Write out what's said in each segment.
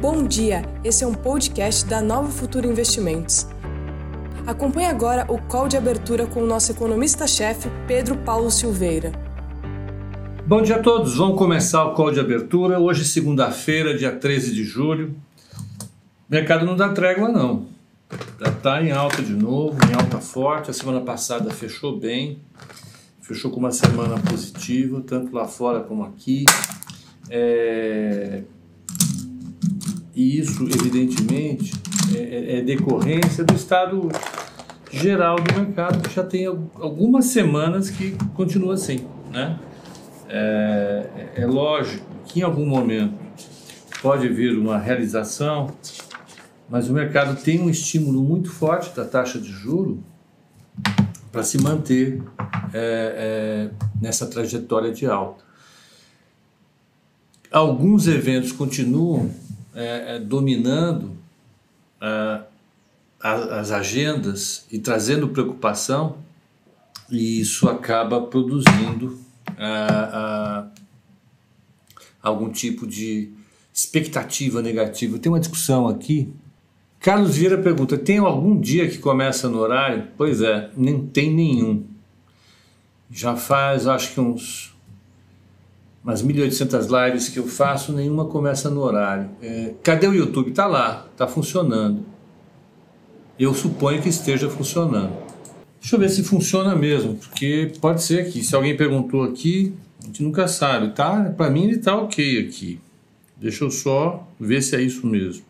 Bom dia, esse é um podcast da Nova Futuro Investimentos. Acompanhe agora o call de abertura com o nosso economista-chefe, Pedro Paulo Silveira. Bom dia a todos, vamos começar o call de abertura. Hoje, segunda-feira, dia 13 de julho. O mercado não dá trégua, não. Está em alta de novo, em alta forte. A semana passada fechou bem, fechou com uma semana positiva, tanto lá fora como aqui. É... E isso, evidentemente, é, é, é decorrência do estado geral do mercado, que já tem algumas semanas que continua assim. Né? É, é lógico que em algum momento pode vir uma realização, mas o mercado tem um estímulo muito forte da taxa de juro para se manter é, é, nessa trajetória de alta. Alguns eventos continuam é, é, dominando é, as agendas e trazendo preocupação, e isso acaba produzindo é, algum tipo de expectativa negativa. Tem uma discussão aqui. Carlos Vieira pergunta: tem algum dia que começa no horário? Pois é, nem tem nenhum. Já faz, acho que uns umas 1.800 lives que eu faço, nenhuma começa no horário. É, cadê o YouTube? Está lá, está funcionando. Eu suponho que esteja funcionando. Deixa eu ver se funciona mesmo, porque pode ser que se alguém perguntou aqui, a gente nunca sabe, tá? Para mim ele está ok aqui. Deixa eu só ver se é isso mesmo.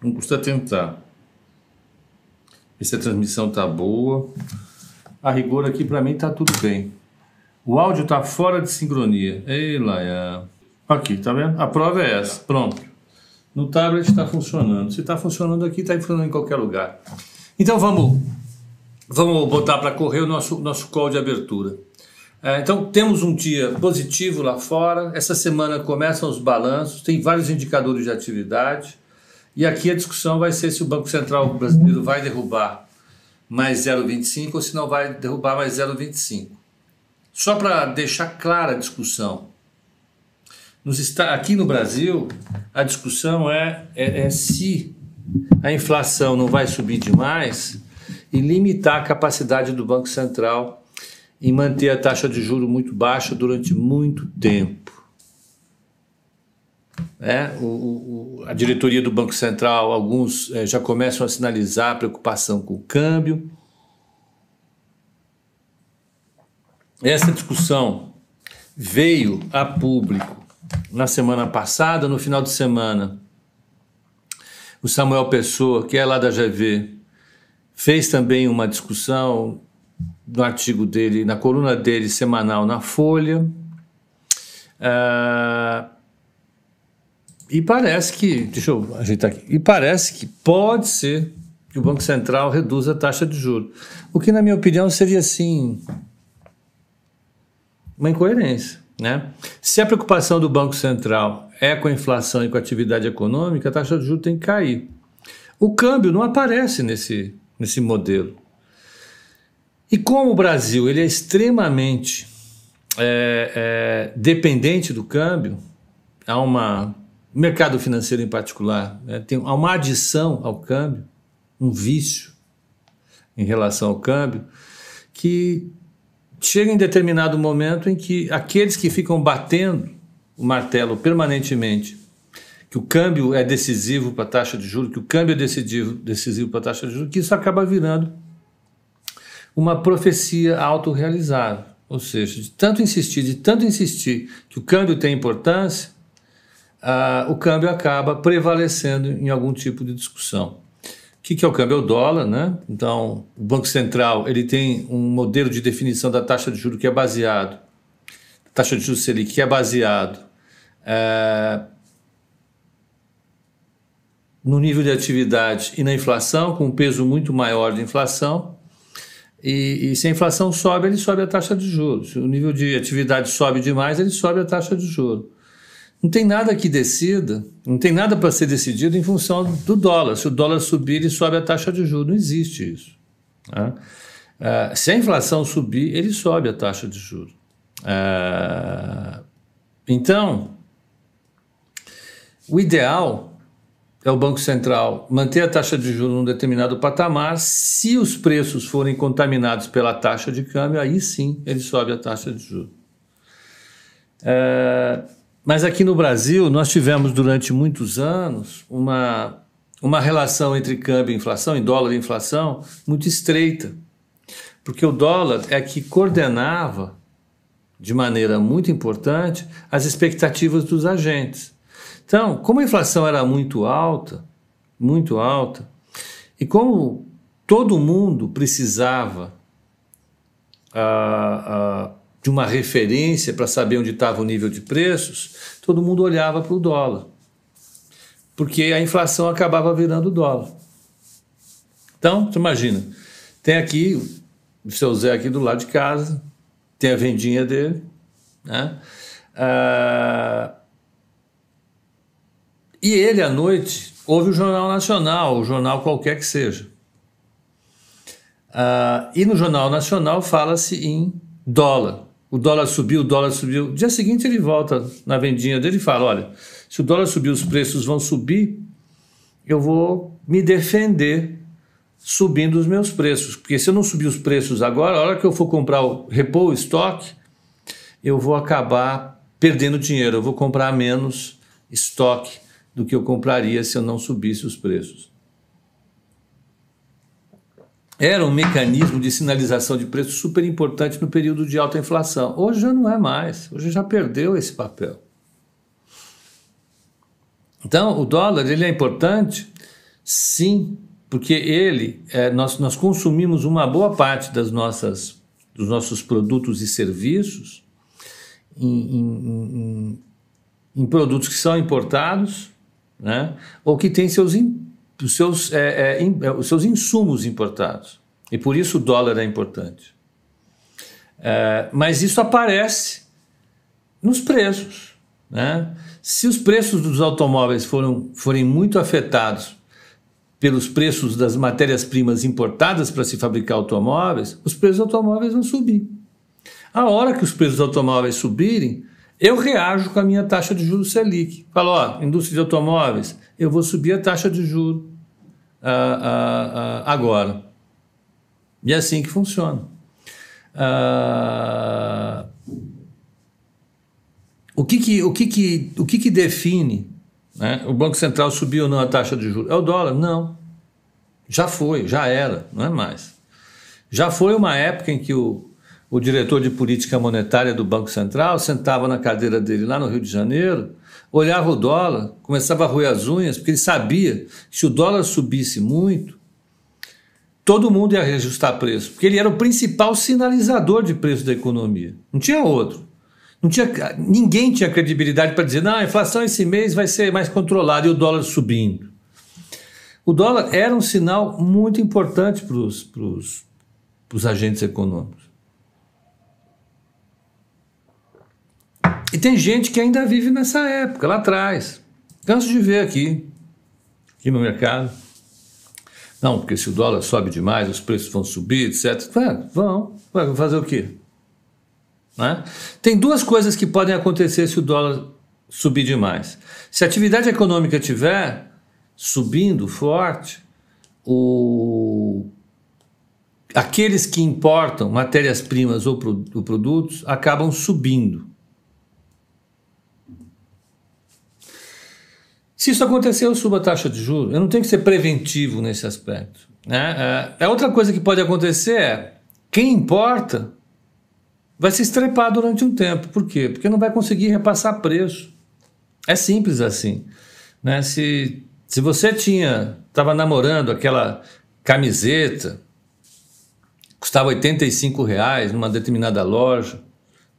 Não custa tentar. Ver se a transmissão tá boa. A rigor aqui para mim tá tudo bem. O áudio está fora de sincronia. Ei, Laia. Aqui, tá vendo? A prova é essa. Pronto. No tablet está funcionando. Se está funcionando aqui, está funcionando em qualquer lugar. Então vamos, vamos botar para correr o nosso, nosso call de abertura. É, então temos um dia positivo lá fora. Essa semana começam os balanços, tem vários indicadores de atividade. E aqui a discussão vai ser se o Banco Central brasileiro vai derrubar mais 0,25 ou se não vai derrubar mais 0,25. Só para deixar clara a discussão. Nos, aqui no Brasil, a discussão é, é, é se a inflação não vai subir demais e limitar a capacidade do Banco Central em manter a taxa de juro muito baixa durante muito tempo. É, o, o, a diretoria do Banco Central, alguns é, já começam a sinalizar preocupação com o câmbio. Essa discussão veio a público na semana passada, no final de semana. O Samuel Pessoa, que é lá da GV, fez também uma discussão no artigo dele, na coluna dele semanal na Folha. Uh, e parece que, deixa eu ajeitar aqui, e parece que pode ser que o Banco Central reduza a taxa de juros. O que, na minha opinião, seria assim uma incoerência. Né? Se a preocupação do Banco Central é com a inflação e com a atividade econômica, a taxa de juros tem que cair. O câmbio não aparece nesse, nesse modelo. E como o Brasil ele é extremamente é, é, dependente do câmbio, há uma mercado financeiro em particular, né, tem, há uma adição ao câmbio, um vício em relação ao câmbio, que chega em determinado momento em que aqueles que ficam batendo o martelo permanentemente, que o câmbio é decisivo para a taxa de juros, que o câmbio é decisivo, decisivo para a taxa de juros, que isso acaba virando uma profecia autorrealizável. Ou seja, de tanto insistir, de tanto insistir que o câmbio tem importância, uh, o câmbio acaba prevalecendo em algum tipo de discussão que, que é o câmbio? É o dólar, né? Então, o Banco Central ele tem um modelo de definição da taxa de juros que é baseado, taxa de juros Selic, que é baseado é, no nível de atividade e na inflação, com um peso muito maior de inflação. E, e se a inflação sobe, ele sobe a taxa de juros. Se o nível de atividade sobe demais, ele sobe a taxa de juros. Não tem nada que decida, não tem nada para ser decidido em função do dólar. Se o dólar subir, ele sobe a taxa de juros. Não existe isso. Né? Uh, se a inflação subir, ele sobe a taxa de juros. Uh, então, o ideal é o Banco Central manter a taxa de juros num determinado patamar. Se os preços forem contaminados pela taxa de câmbio, aí sim ele sobe a taxa de juros. É, mas aqui no Brasil, nós tivemos durante muitos anos uma, uma relação entre câmbio e inflação, em dólar e inflação, muito estreita. Porque o dólar é que coordenava, de maneira muito importante, as expectativas dos agentes. Então, como a inflação era muito alta, muito alta, e como todo mundo precisava ah, ah, de uma referência para saber onde estava o nível de preços, todo mundo olhava para o dólar, porque a inflação acabava virando dólar. Então, você imagina, tem aqui o seu Zé aqui do lado de casa, tem a vendinha dele, né? Ah, e ele, à noite, ouve o Jornal Nacional, o jornal qualquer que seja. Uh, e no Jornal Nacional fala-se em dólar. O dólar subiu, o dólar subiu. No dia seguinte ele volta na vendinha dele e fala: olha, se o dólar subir, os preços vão subir, eu vou me defender subindo os meus preços. Porque se eu não subir os preços agora, a hora que eu for comprar, o, repor o estoque, eu vou acabar perdendo dinheiro, eu vou comprar menos estoque do que eu compraria se eu não subisse os preços. Era um mecanismo de sinalização de preço super importante no período de alta inflação. Hoje já não é mais, hoje já perdeu esse papel. Então, o dólar ele é importante, sim, porque ele, é, nós, nós consumimos uma boa parte das nossas, dos nossos produtos e serviços em, em, em, em produtos que são importados né? ou que tem seus, os, seus, é, é, é, os seus insumos importados. E por isso o dólar é importante. É, mas isso aparece nos preços. Né? Se os preços dos automóveis foram, forem muito afetados pelos preços das matérias-primas importadas para se fabricar automóveis, os preços dos automóveis vão subir. A hora que os preços dos automóveis subirem, eu reajo com a minha taxa de juros Selic. Falo, ó, indústria de automóveis, eu vou subir a taxa de juros ah, ah, ah, agora. E é assim que funciona. o que que, o que, que, o que, que define né, o Banco Central subiu ou não a taxa de juros? É o dólar? Não. Já foi, já era, não é mais. Já foi uma época em que o, o diretor de política monetária do Banco Central sentava na cadeira dele lá no Rio de Janeiro, olhava o dólar, começava a roer as unhas, porque ele sabia que se o dólar subisse muito, todo mundo ia reajustar preço, porque ele era o principal sinalizador de preço da economia. Não tinha outro. Não tinha, ninguém tinha credibilidade para dizer, não, a inflação esse mês vai ser mais controlada e o dólar subindo. O dólar era um sinal muito importante para os agentes econômicos. E tem gente que ainda vive nessa época, lá atrás. Canso de ver aqui, aqui no mercado. Não, porque se o dólar sobe demais, os preços vão subir, etc. É, vão. Vai fazer o quê? Né? Tem duas coisas que podem acontecer se o dólar subir demais. Se a atividade econômica estiver subindo forte, o... aqueles que importam matérias-primas ou, pro... ou produtos acabam subindo. Se isso acontecer, eu subo a taxa de juros. Eu não tenho que ser preventivo nesse aspecto. Né? É, é outra coisa que pode acontecer é quem importa vai se estrepar durante um tempo. Por quê? Porque não vai conseguir repassar preço. É simples assim. Né? Se, se você tinha estava namorando aquela camiseta custava 85 reais numa determinada loja,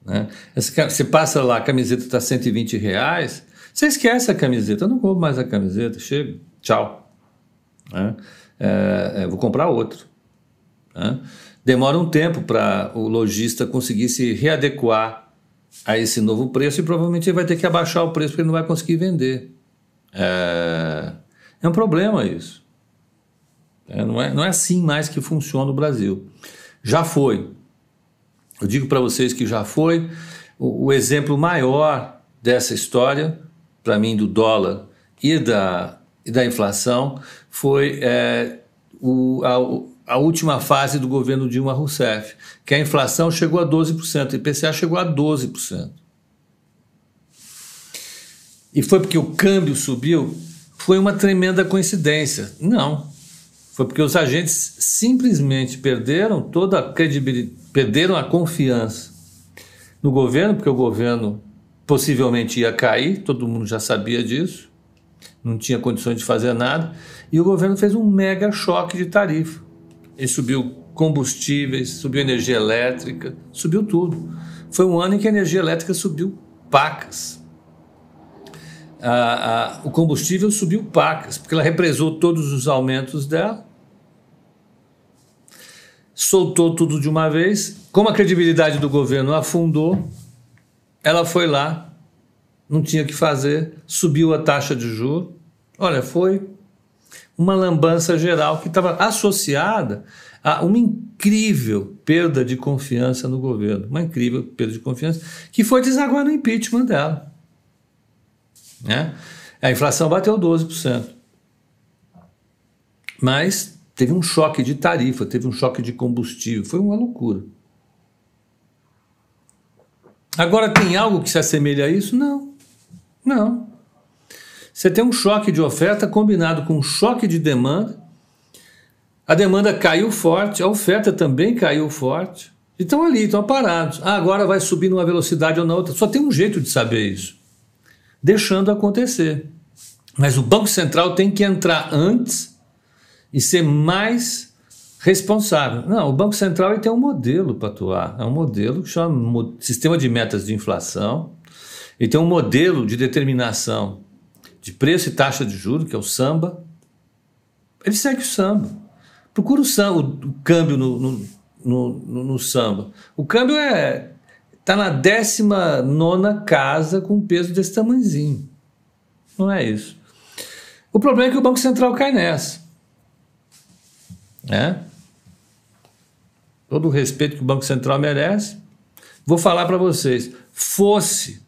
né? Você passa lá, a camiseta está 120 reais, você esquece a camiseta, eu não compro mais a camiseta, chega, tchau. É, é, vou comprar outro. É. Demora um tempo para o lojista conseguir se readequar a esse novo preço e provavelmente ele vai ter que abaixar o preço porque ele não vai conseguir vender. É, é um problema isso. É, não, é, não é assim mais que funciona no Brasil. Já foi. Eu digo para vocês que já foi. O, o exemplo maior dessa história para mim, do dólar e da, e da inflação foi é, o, a, a, última fase do governo Dilma Rousseff, que a inflação chegou a 12%, o IPCA chegou a 12%. E foi porque o câmbio subiu? Foi uma tremenda coincidência. Não. Foi porque os agentes simplesmente perderam toda a credibilidade, perderam a confiança no governo, porque o governo possivelmente ia cair, todo mundo já sabia disso, não tinha condições de fazer nada, e o governo fez um mega choque de tarifa. Ele subiu combustíveis, subiu energia elétrica, subiu tudo. Foi um ano em que a energia elétrica subiu pacas. A, a, o combustível subiu pacas, porque ela represou todos os aumentos dela, soltou tudo de uma vez. Como a credibilidade do governo afundou, ela foi lá, não tinha que fazer, subiu a taxa de juros. Olha, foi uma lambança geral que estava associada a uma incrível perda de confiança no governo, uma incrível perda de confiança que foi desaguar no impeachment dela. Né? A inflação bateu 12%. Mas teve um choque de tarifa, teve um choque de combustível, foi uma loucura. Agora, tem algo que se assemelha a isso? Não. Não. Você tem um choque de oferta combinado com um choque de demanda. A demanda caiu forte, a oferta também caiu forte. E estão ali, estão parados. Ah, agora vai subir numa velocidade ou na outra. Só tem um jeito de saber isso: deixando acontecer. Mas o Banco Central tem que entrar antes e ser mais responsável. Não, o Banco Central ele tem um modelo para atuar. É um modelo que chama Sistema de Metas de Inflação. Ele tem um modelo de determinação de preço e taxa de juros, que é o samba. Ele segue o samba. Procura o, samba, o, o câmbio no, no, no, no, samba. O câmbio é está na 19 casa com um peso desse tamanhozinho. Não é isso. O problema é que o Banco Central cai nessa. Né? Todo o respeito que o Banco Central merece. Vou falar para vocês: fosse,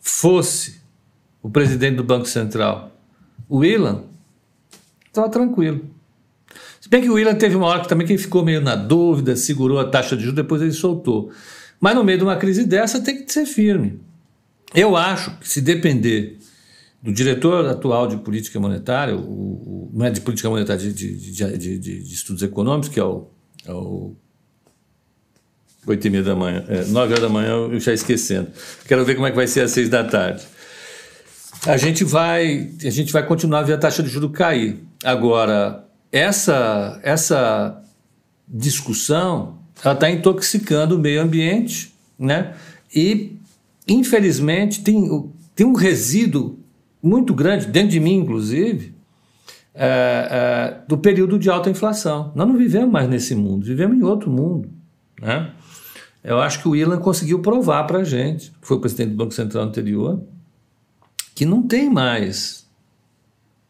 fosse o presidente do Banco Central, o Ilan, estava tranquilo. Se bem que o Ilan teve uma hora que também que ficou meio na dúvida, segurou a taxa de juros, depois ele soltou. Mas no meio de uma crise dessa tem que ser firme. Eu acho que se depender do diretor atual de política monetária, o, não é de política monetária, de, de, de, de, estudos econômicos, que é o, é o 8 e meia da manhã, é, 9 horas da manhã eu já esquecendo. Quero ver como é que vai ser às 6 da tarde. A gente vai, a gente vai continuar a ver a taxa de juros cair. Agora, essa, essa discussão está intoxicando o meio ambiente, né? E, infelizmente, tem, tem um resíduo muito grande, dentro de mim, inclusive, é, é, do período de alta inflação. Nós não vivemos mais nesse mundo, vivemos em outro mundo. Né? Eu acho que o Ilan conseguiu provar para a gente, foi o presidente do Banco Central anterior, que não tem mais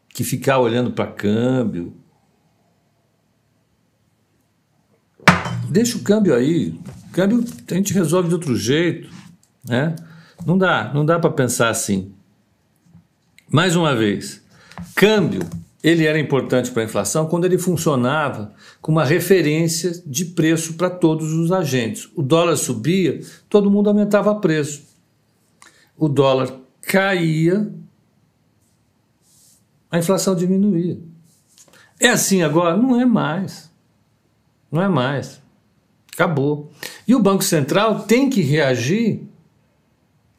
que ficar olhando para câmbio. Deixa o câmbio aí. Câmbio a gente resolve de outro jeito. Né? Não dá, não dá para pensar assim. Mais uma vez, câmbio, ele era importante para a inflação quando ele funcionava como uma referência de preço para todos os agentes. O dólar subia, todo mundo aumentava preço. O dólar caía, a inflação diminuía. É assim agora? Não é mais. Não é mais. Acabou. E o Banco Central tem que reagir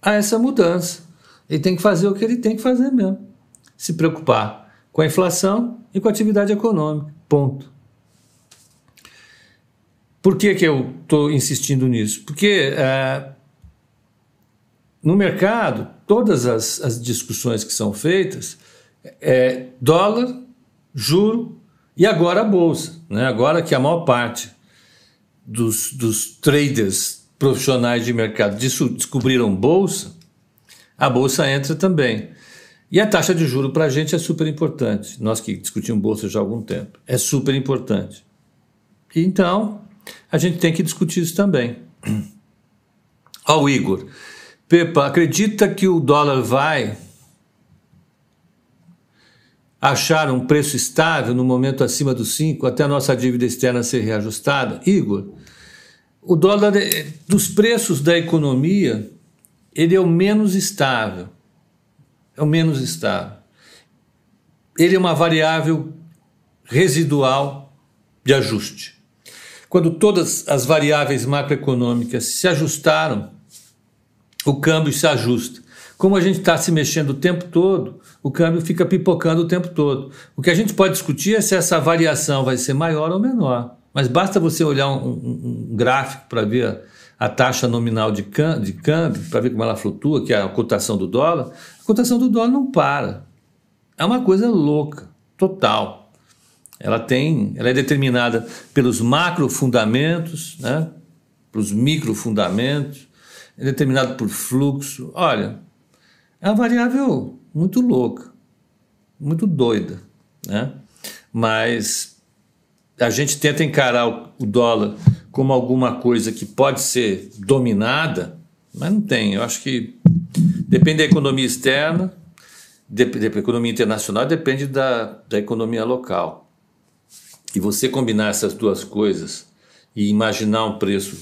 a essa mudança. Ele tem que fazer o que ele tem que fazer mesmo. Se preocupar com a inflação e com a atividade econômica. Ponto. Por que, que eu estou insistindo nisso? Porque é, no mercado, todas as, as, discussões que são feitas é dólar, juro e agora a bolsa. Né? Agora que a maior parte dos, dos traders profissionais de mercado descobriram bolsa, a bolsa entra também. E a taxa de juro para a gente é super importante. Nós que discutimos bolsa já há algum tempo. É super importante. Então, a gente tem que discutir isso também. Ó, o Igor. Pepa, acredita que o dólar vai achar um preço estável no momento acima dos 5 até a nossa dívida externa ser reajustada? Igor, o dólar dos preços da economia, ele é o menos estável. É o menos estável. Ele é uma variável residual de ajuste. Quando todas as variáveis macroeconômicas se ajustaram, o câmbio se ajusta. Como a gente está se mexendo o tempo todo, o câmbio fica pipocando o tempo todo. O que a gente pode discutir é se essa variação vai ser maior ou menor. Mas basta você olhar um, um, um gráfico para ver a, taxa nominal de, de câmbio, para ver como ela flutua, que é a cotação do dólar. A cotação do dólar não para. É uma coisa louca, total. Ela tem, ela é determinada pelos macro fundamentos, né? pelos micro fundamentos, é determinado por fluxo. Olha, é uma variável muito louca, muito doida, né? Mas a gente tenta encarar o dólar como alguma coisa que pode ser dominada, mas não tem. Eu acho que depende da economia externa, depende da economia internacional, depende da, da economia local. E você combinar essas duas coisas e imaginar um preço.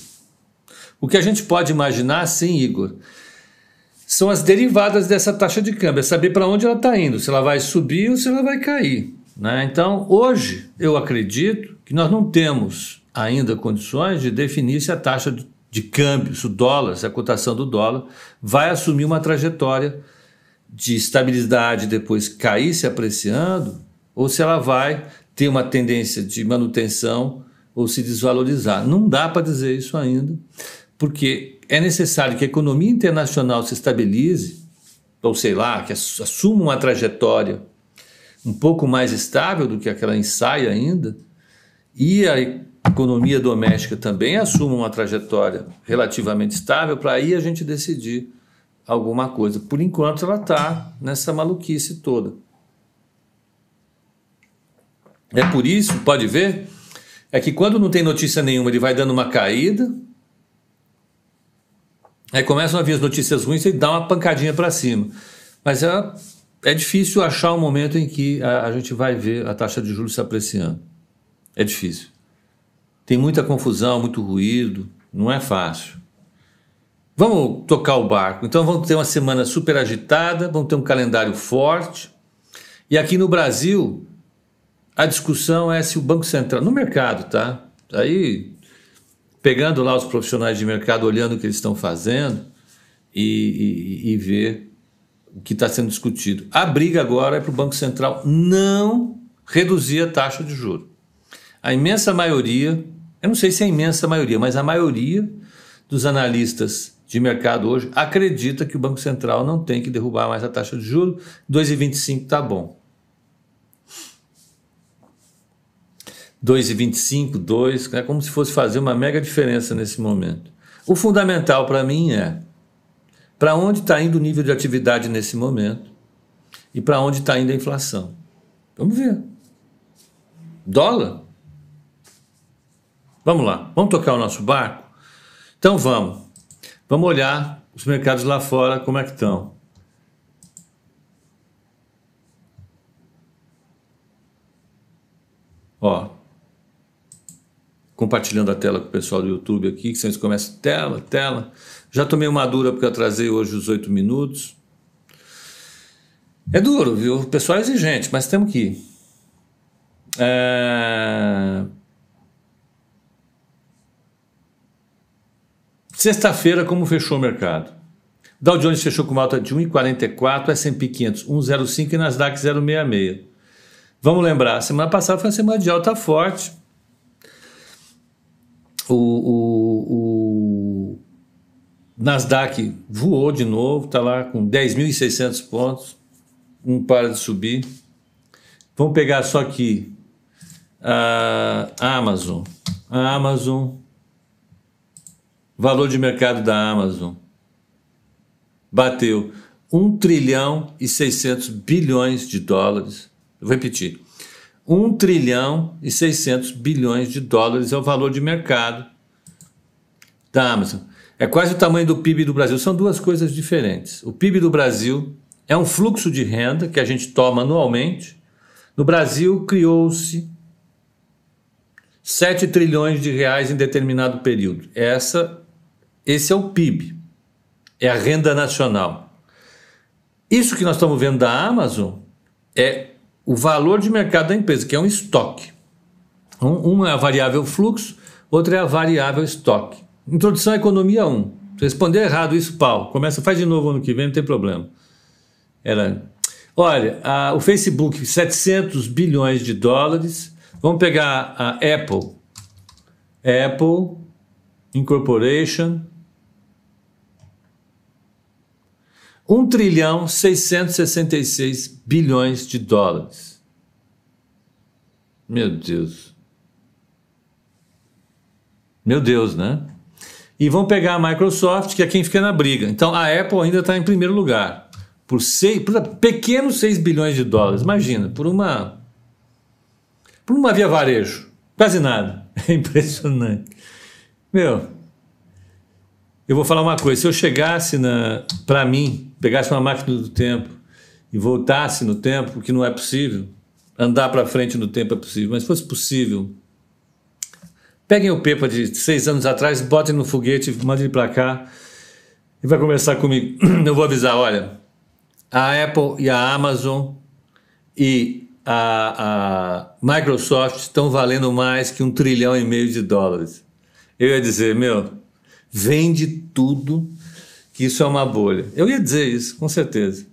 O que a gente pode imaginar, sim, Igor, são as derivadas dessa taxa de câmbio, é saber para onde ela está indo, se ela vai subir ou se ela vai cair. Né? Então, hoje, eu acredito que nós não temos ainda condições de definir se a taxa de câmbio, se o dólar, se a cotação do dólar vai assumir uma trajetória de estabilidade depois cair se apreciando, ou se ela vai ter uma tendência de manutenção ou se desvalorizar. Não dá para dizer isso ainda, porque é necessário que a economia internacional se estabilize, ou sei lá, que assuma uma trajetória um pouco mais estável do que aquela ensaia ainda, e a economia doméstica também assuma uma trajetória relativamente estável, para aí a gente decidir alguma coisa. Por enquanto, ela está nessa maluquice toda. É por isso, pode ver, é que quando não tem notícia nenhuma, ele vai dando uma caída, Aí começam a vir as notícias ruins e dá uma pancadinha para cima. Mas é, é difícil achar um momento em que a, a gente vai ver a taxa de juros se apreciando. É difícil. Tem muita confusão, muito ruído, não é fácil. Vamos tocar o barco. Então vamos ter uma semana super agitada, vamos ter um calendário forte. E aqui no Brasil, a discussão é se o Banco Central, no mercado, tá? Aí pegando lá os profissionais de mercado, olhando o que eles estão fazendo e, e, e ver o que está sendo discutido. A briga agora é para o Banco Central não reduzir a taxa de juros. A imensa maioria, eu não sei se é a imensa maioria, mas a maioria dos analistas de mercado hoje acredita que o Banco Central não tem que derrubar mais a taxa de juros, 2,25 está bom. 2,25, 2, é como se fosse fazer uma mega diferença nesse momento. O fundamental para mim é para onde está indo o nível de atividade nesse momento e para onde está indo a inflação. Vamos ver. Dólar? Vamos lá, vamos tocar o nosso barco? Então vamos. Vamos olhar os mercados lá fora, como é que estão. Ó, compartilhando a tela com o pessoal do YouTube aqui, que vocês começam tela, tela. Já tomei uma dura porque eu atrasei hoje os oito minutos. É duro, viu? O pessoal é exigente, mas temos que ir. É... Sexta-feira, como fechou o mercado? Dow Jones fechou com uma alta de 1,44, S&P 500 1,05 e Nasdaq 0,66. Vamos lembrar, semana passada foi uma semana de alta forte, o, o, o Nasdaq voou de novo, está lá com 10.600 pontos, não para de subir. Vamos pegar só aqui a Amazon. A Amazon, valor de mercado da Amazon, bateu 1 trilhão e 600 bilhões de dólares. vou repetir. 1 trilhão e 600 bilhões de dólares é o valor de mercado da Amazon. É quase o tamanho do PIB do Brasil. São duas coisas diferentes. O PIB do Brasil é um fluxo de renda que a gente toma anualmente No Brasil, criou-se 7 trilhões de reais em determinado período. Essa, esse é o PIB, é a renda nacional. Isso que nós estamos vendo da Amazon é o valor de mercado da empresa, que é um estoque. Um, uma é a variável fluxo, outra é a variável estoque. Introdução à economia 1. Se responder errado isso, pau. Começa, faz de novo ano que vem, não tem problema. Era. Olha, a, o Facebook, 700 bilhões de dólares. Vamos pegar a Apple. Apple Incorporation. 1 trilhão 666 bilhões de dólares. Meu Deus. Meu Deus, né? E vão pegar a Microsoft, que é quem fica na briga. Então a Apple ainda está em primeiro lugar. Por, seis, por pequenos 6 bilhões de dólares. Imagina, por uma. Por uma via varejo. Quase nada. É impressionante. Meu, eu vou falar uma coisa. Se eu chegasse para mim, pegasse uma máquina do tempo e voltasse no tempo, que não é possível, andar para frente no tempo é possível, mas se fosse possível Peguem o Pepa de seis anos atrás, botem no foguete, mandem ele para cá e vai conversar comigo. Eu vou avisar, olha, a Apple e a Amazon e a, a Microsoft estão valendo mais que um trilhão e meio de dólares. Eu ia dizer, meu, vende tudo, que isso é uma bolha. Eu ia dizer isso, com certeza.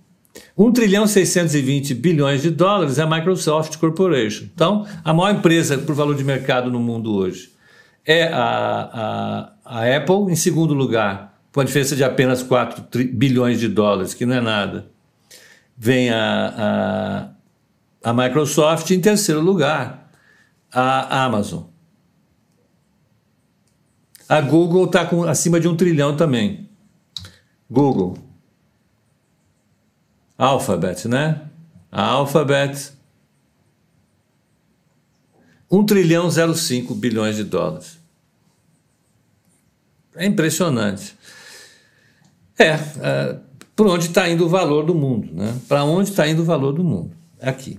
1 trilhão 620 bilhões de dólares é a Microsoft Corporation. Então, a maior empresa por valor de mercado no mundo hoje é a, a, a Apple, em segundo lugar, com a diferença de apenas 4 bilhões de dólares, que não é nada. Vem a, a, a Microsoft, em terceiro lugar, a Amazon. A Google está acima de um trilhão também. Google. Alphabet, né? A Alphabet 1 trilhão 05 bilhões de dólares. É impressionante. É, é por onde está indo o valor do mundo, né? Para onde está indo o valor do mundo? Aqui.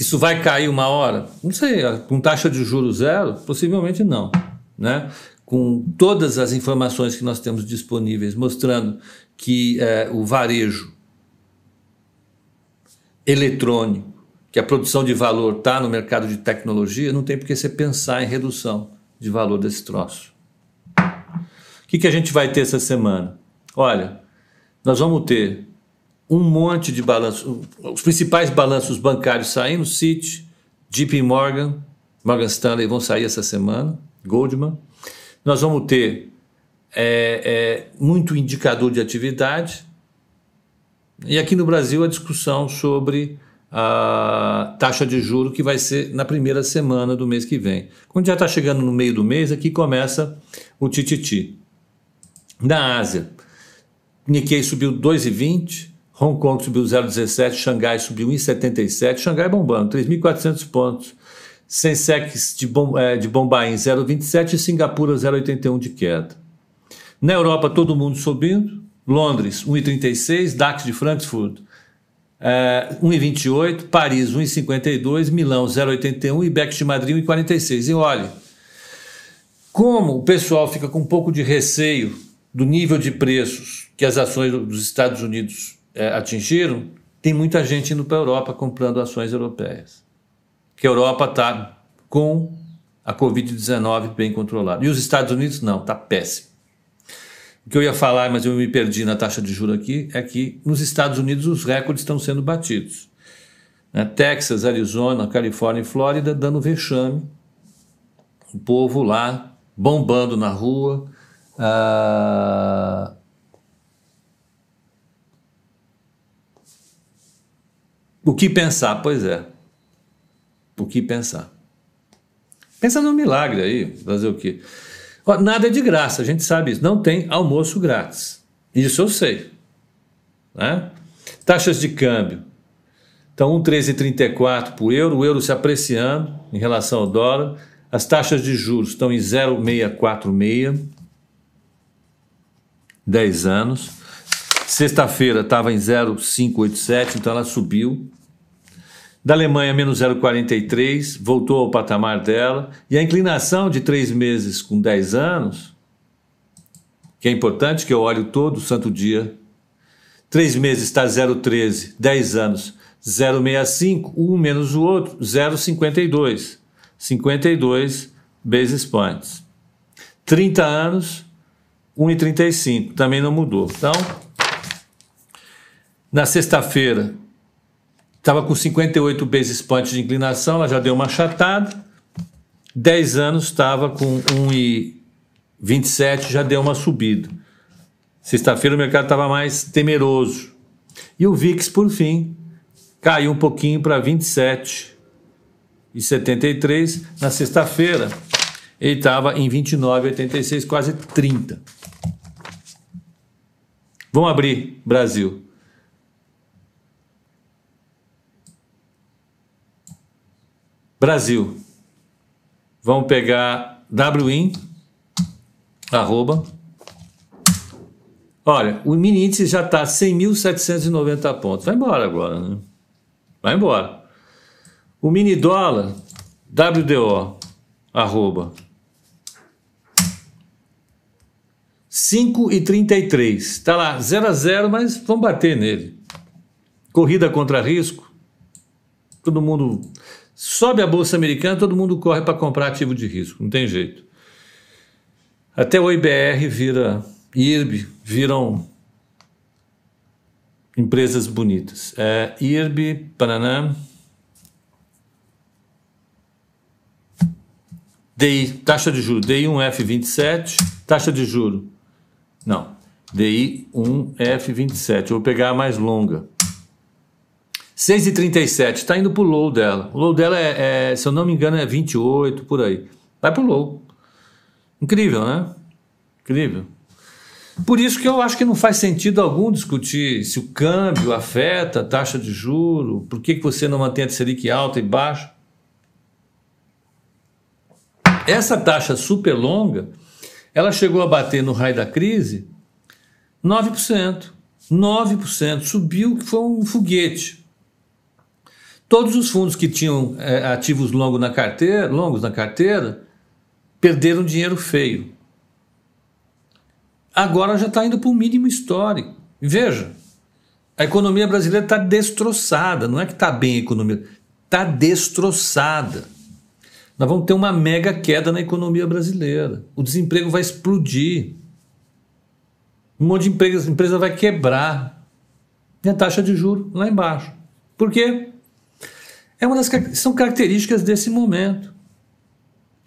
Isso vai cair uma hora? Não sei, com taxa de juros zero? Possivelmente não, né? Com todas as informações que nós temos disponíveis mostrando que é, o varejo eletrônico que a produção de valor está no mercado de tecnologia, não tem por que você pensar em redução de valor desse troço. O que, que a gente vai ter essa semana? Olha, nós vamos ter um monte de balanços, os principais balanços bancários saindo, Citi, JP Morgan, Morgan Stanley vão sair essa semana, Goldman. Nós vamos ter é, é, muito indicador de atividade. E aqui no Brasil a discussão sobre a taxa de juro que vai ser na primeira semana do mês que vem. Quando já está chegando no meio do mês, aqui começa o tititi. Na Ásia, Nikkei subiu 2,20, Hong Kong subiu 0,17, Xangai subiu 1,77, Xangai bombando, 3.400 pontos. Sensex de, bom, é, de Bombaim 0,27 e Singapura 0,81 de queda. Na Europa, todo mundo subindo. Londres 1,36, DAX de Frankfurt é, 1,28, Paris 1,52, Milão 0,81 e Beck de Madrid 1,46. E olhe, como o pessoal fica com um pouco de receio do nível de preços que as ações dos Estados Unidos é, atingiram, tem muita gente indo para a Europa comprando ações europeias. Que a Europa está com a Covid-19 bem controlada. E os Estados Unidos não, está péssimo. O que eu ia falar, mas eu me perdi na taxa de juros aqui, é que nos Estados Unidos os recordes estão sendo batidos. Né? Texas, Arizona, Califórnia e Flórida dando vexame. O povo lá bombando na rua. Ah... O que pensar? Pois é. O que pensar? Pensa no milagre aí, fazer o quê? Nada é de graça, a gente sabe isso. Não tem almoço grátis. Isso eu sei. Né? Taxas de câmbio. Então, 1,1334 por euro, o euro se apreciando em relação ao dólar. As taxas de juros estão em 0,646, 10 anos. Sexta-feira estava em 0,587, então ela subiu. Da Alemanha, menos 0,43, voltou ao patamar dela. E a inclinação de três meses com 10 anos, que é importante, que eu olho todo santo dia. Três meses está 0,13, 10 anos 0,65, um menos o outro, 0,52. 52 basis points. 30 anos, 1,35, também não mudou. Então, na sexta-feira, estava com 58 basis points de inclinação, ela já deu uma achatada. 10 anos estava com 1,27, já deu uma subida. Sexta-feira o mercado estava mais temeroso. E o VIX, por fim, caiu um pouquinho para 27,73. Na sexta-feira, ele estava em 29,86, quase 30. Vamos abrir Brasil. Brasil. Vamos pegar WIN, arroba. Olha, o mini índice já está 100.790 pontos. Vai embora agora, né? Vai embora. O mini dólar, WDO, arroba. 5,33. Está lá, 0 a 0, mas vamos bater nele. Corrida contra risco. Todo mundo Sobe a bolsa americana, todo mundo corre para comprar ativo de risco, não tem jeito. Até o IBR vira, IRB viram empresas bonitas. É, IRB, Paraná. DI, taxa de juro, DI 1F27, taxa de juro. Não, DI 1F27. Eu vou pegar a mais longa. 6,37, está indo para o low dela. O low dela é, é, se eu não me engano, é 28, por aí. Vai o low. Incrível, né? Incrível. Por isso que eu acho que não faz sentido algum discutir se o câmbio afeta a taxa de juro, por que, que você não mantém a Selic alta e baixa. Essa taxa super longa, ela chegou a bater no raio da crise 9%. 9%. Subiu que foi um foguete. Todos os fundos que tinham é, ativos longos na carteira, longos na carteira perderam dinheiro feio. Agora já está indo para o mínimo histórico. Veja, a economia brasileira está destroçada. Não é que está bem a economia, está destroçada. Nós vamos ter uma mega queda na economia brasileira. O desemprego vai explodir. Um monte de empresa, empresa vai quebrar. E a taxa de juros lá embaixo. Por quê? É uma das são características desse momento.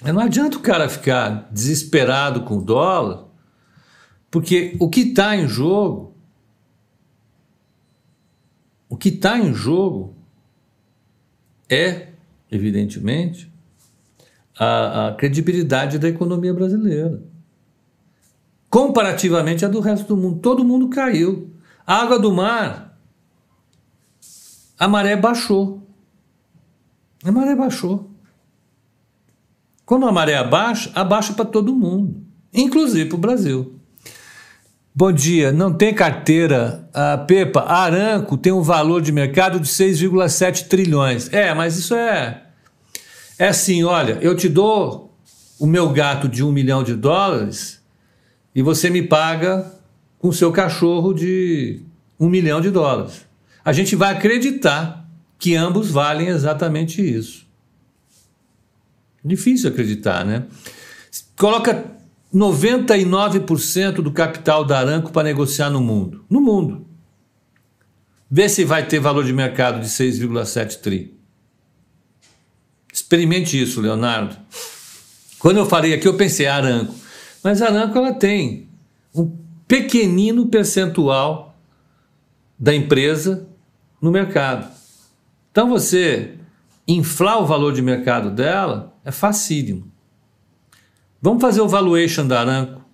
Não adianta o cara ficar desesperado com o dólar, porque o que está em jogo, o que está em jogo é, evidentemente, a, a credibilidade da economia brasileira. Comparativamente à do resto do mundo. Todo mundo caiu. A água do mar, a maré baixou. A maré baixou. Quando a maré abaixa, abaixa para todo mundo, inclusive para o Brasil. Bom dia, não tem carteira. A Pepa, a Aranco tem um valor de mercado de 6,7 trilhões. É, mas isso é. É assim: olha, eu te dou o meu gato de um milhão de dólares e você me paga com o seu cachorro de um milhão de dólares. A gente vai acreditar que ambos valem exatamente isso. Difícil acreditar, né? Coloca 99% do capital da Aranco para negociar no mundo. No mundo. Vê se vai ter valor de mercado de 6,7 tri. Experimente isso, Leonardo. Quando eu falei aqui, eu pensei Aranco. Mas a Aranco ela tem um pequenino percentual da empresa no mercado. Então você inflar o valor de mercado dela é facílimo. Vamos fazer o valuation da Aramco.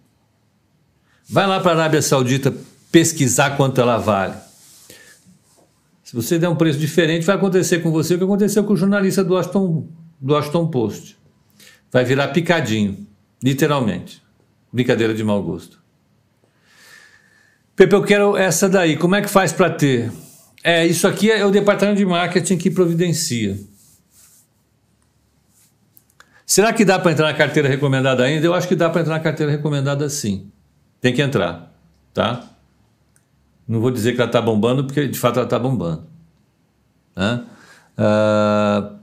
Vai lá para a Arábia Saudita pesquisar quanto ela vale. Se você der um preço diferente, vai acontecer com você o que aconteceu com o jornalista do Washington, do Washington Post. Vai virar picadinho, literalmente. Brincadeira de mau gosto. Pepe, eu quero essa daí. Como é que faz para ter? É, isso aqui é o departamento de marketing que providencia. Será que dá para entrar na carteira recomendada ainda? Eu acho que dá para entrar na carteira recomendada sim. Tem que entrar, tá? Não vou dizer que ela está bombando, porque de fato ela está bombando. Né? Uh...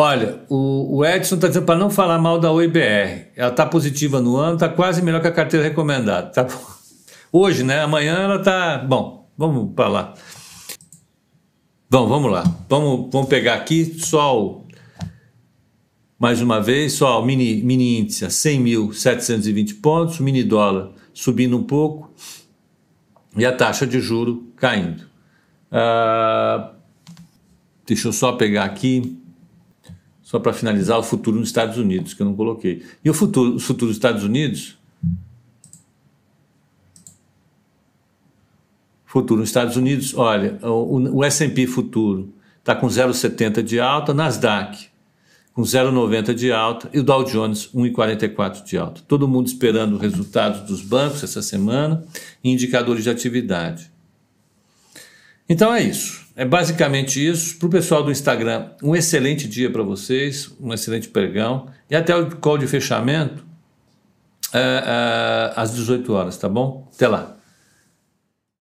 Olha, o, o Edson está dizendo para não falar mal da OIBR. Ela está positiva no ano, está quase melhor que a carteira recomendada. Tá Hoje, né? Amanhã ela está. Bom, vamos para lá. Bom, vamos lá. Vamos, vamos pegar aqui só o, mais uma vez, só o mini, mini índice a 100.720 pontos, o mini dólar subindo um pouco e a taxa de juro caindo. Ah, deixa eu só pegar aqui, só para finalizar, o futuro nos Estados Unidos, que eu não coloquei. E o futuro, o futuro dos Estados Unidos futuro nos Estados Unidos, olha, o, o S&P futuro está com 0,70 de alta, Nasdaq com 0,90 de alta e o Dow Jones 1,44 de alta. Todo mundo esperando resultados dos bancos essa semana e indicadores de atividade. Então é isso. É basicamente isso. Para o pessoal do Instagram, um excelente dia para vocês, um excelente pregão e até o call de fechamento é, é, às 18 horas, tá bom? Até lá.